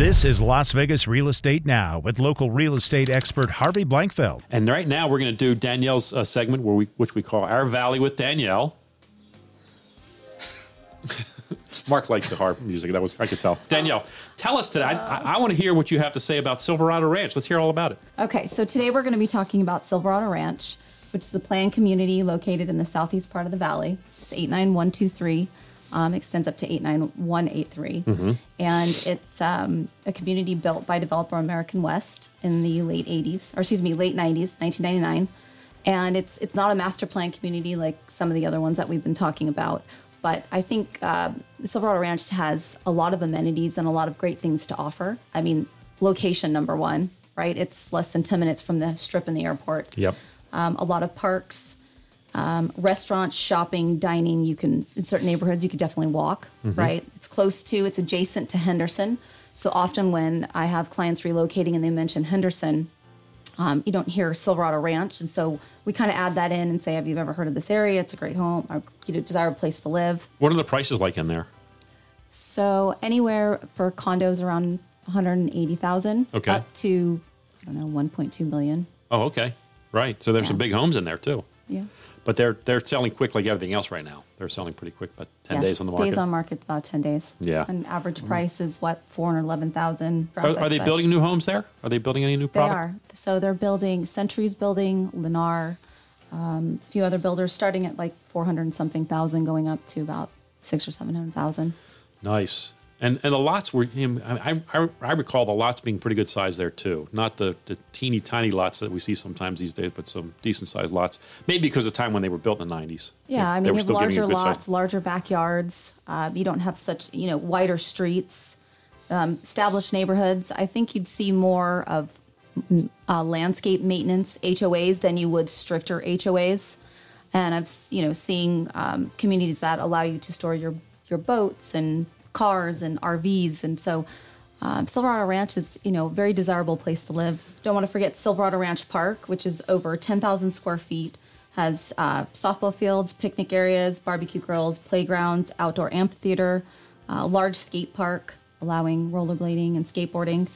This is Las Vegas Real Estate Now with local real estate expert Harvey Blankfeld. And right now we're going to do Danielle's uh, segment, where we, which we call Our Valley with Danielle. Mark likes the harp music. That was I could tell. Danielle, tell us today. I, I, I want to hear what you have to say about Silverado Ranch. Let's hear all about it. Okay, so today we're going to be talking about Silverado Ranch, which is a planned community located in the southeast part of the valley. It's 89123 um, extends up to 89183. Mm-hmm. And it's um, a community built by developer American West in the late 80s, or excuse me, late 90s, 1999. And it's it's not a master plan community like some of the other ones that we've been talking about. But I think uh, Silverado Ranch has a lot of amenities and a lot of great things to offer. I mean, location number one, right? It's less than 10 minutes from the strip and the airport. Yep. Um, a lot of parks, um, restaurants, shopping, dining. You can in certain neighborhoods you could definitely walk. Right, it's close to, it's adjacent to Henderson. So often when I have clients relocating and they mention Henderson, um, you don't hear Silverado Ranch, and so we kind of add that in and say, "Have you ever heard of this area? It's a great home, a you know, desirable place to live." What are the prices like in there? So anywhere for condos around one hundred eighty thousand, Okay. up to I don't know one point two million. Oh, okay. Right. So there's some big homes in there too. Yeah. But they're they're selling quick like everything else right now. They're selling pretty quick, but 10 Yes, days on the market. Days on market about ten days. Yeah. And average price is what four hundred eleven thousand. are, are they building new homes there? Are they building any new They are. So they're building Century's building, Lennar, um, a few other builders starting at like four hundred and something thousand, going up to about six or seven hundred thousand. Nice. And and the lots were him. I, I I recall the lots being pretty good size there too. Not the, the teeny tiny lots that we see sometimes these days, but some decent sized lots. Maybe because of the time when they were built in the nineties. Yeah, they, I mean, you have larger lots, larger backyards. Uh, you don't have such, you know, wider streets, um, established neighborhoods. I think you'd see more of mm, uh, landscape maintenance HOAs than you would stricter HOAs. And I've, you know, seeing um, communities that allow you to store your your boats and cars and RVs, and so. Um, Silverado Ranch is, you know, a very desirable place to live. Don't want to forget Silverado Ranch Park, which is over 10,000 square feet, has uh, softball fields, picnic areas, barbecue grills, playgrounds, outdoor amphitheater, uh, large skate park, allowing rollerblading and skateboarding.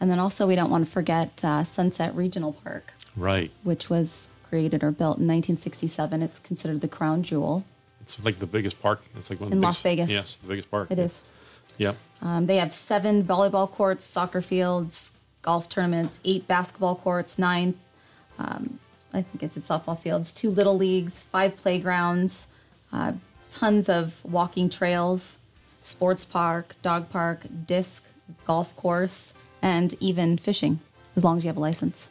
And then also, we don't want to forget uh, Sunset Regional Park, Right. which was created or built in 1967. It's considered the crown jewel. It's like the biggest park. It's like one of In the Las biggest- Vegas. Yes, the biggest park. It is. Yep. Um, they have seven volleyball courts, soccer fields, golf tournaments, eight basketball courts, nine, um, I think it's said softball fields, two little leagues, five playgrounds, uh, tons of walking trails, sports park, dog park, disc, golf course, and even fishing, as long as you have a license.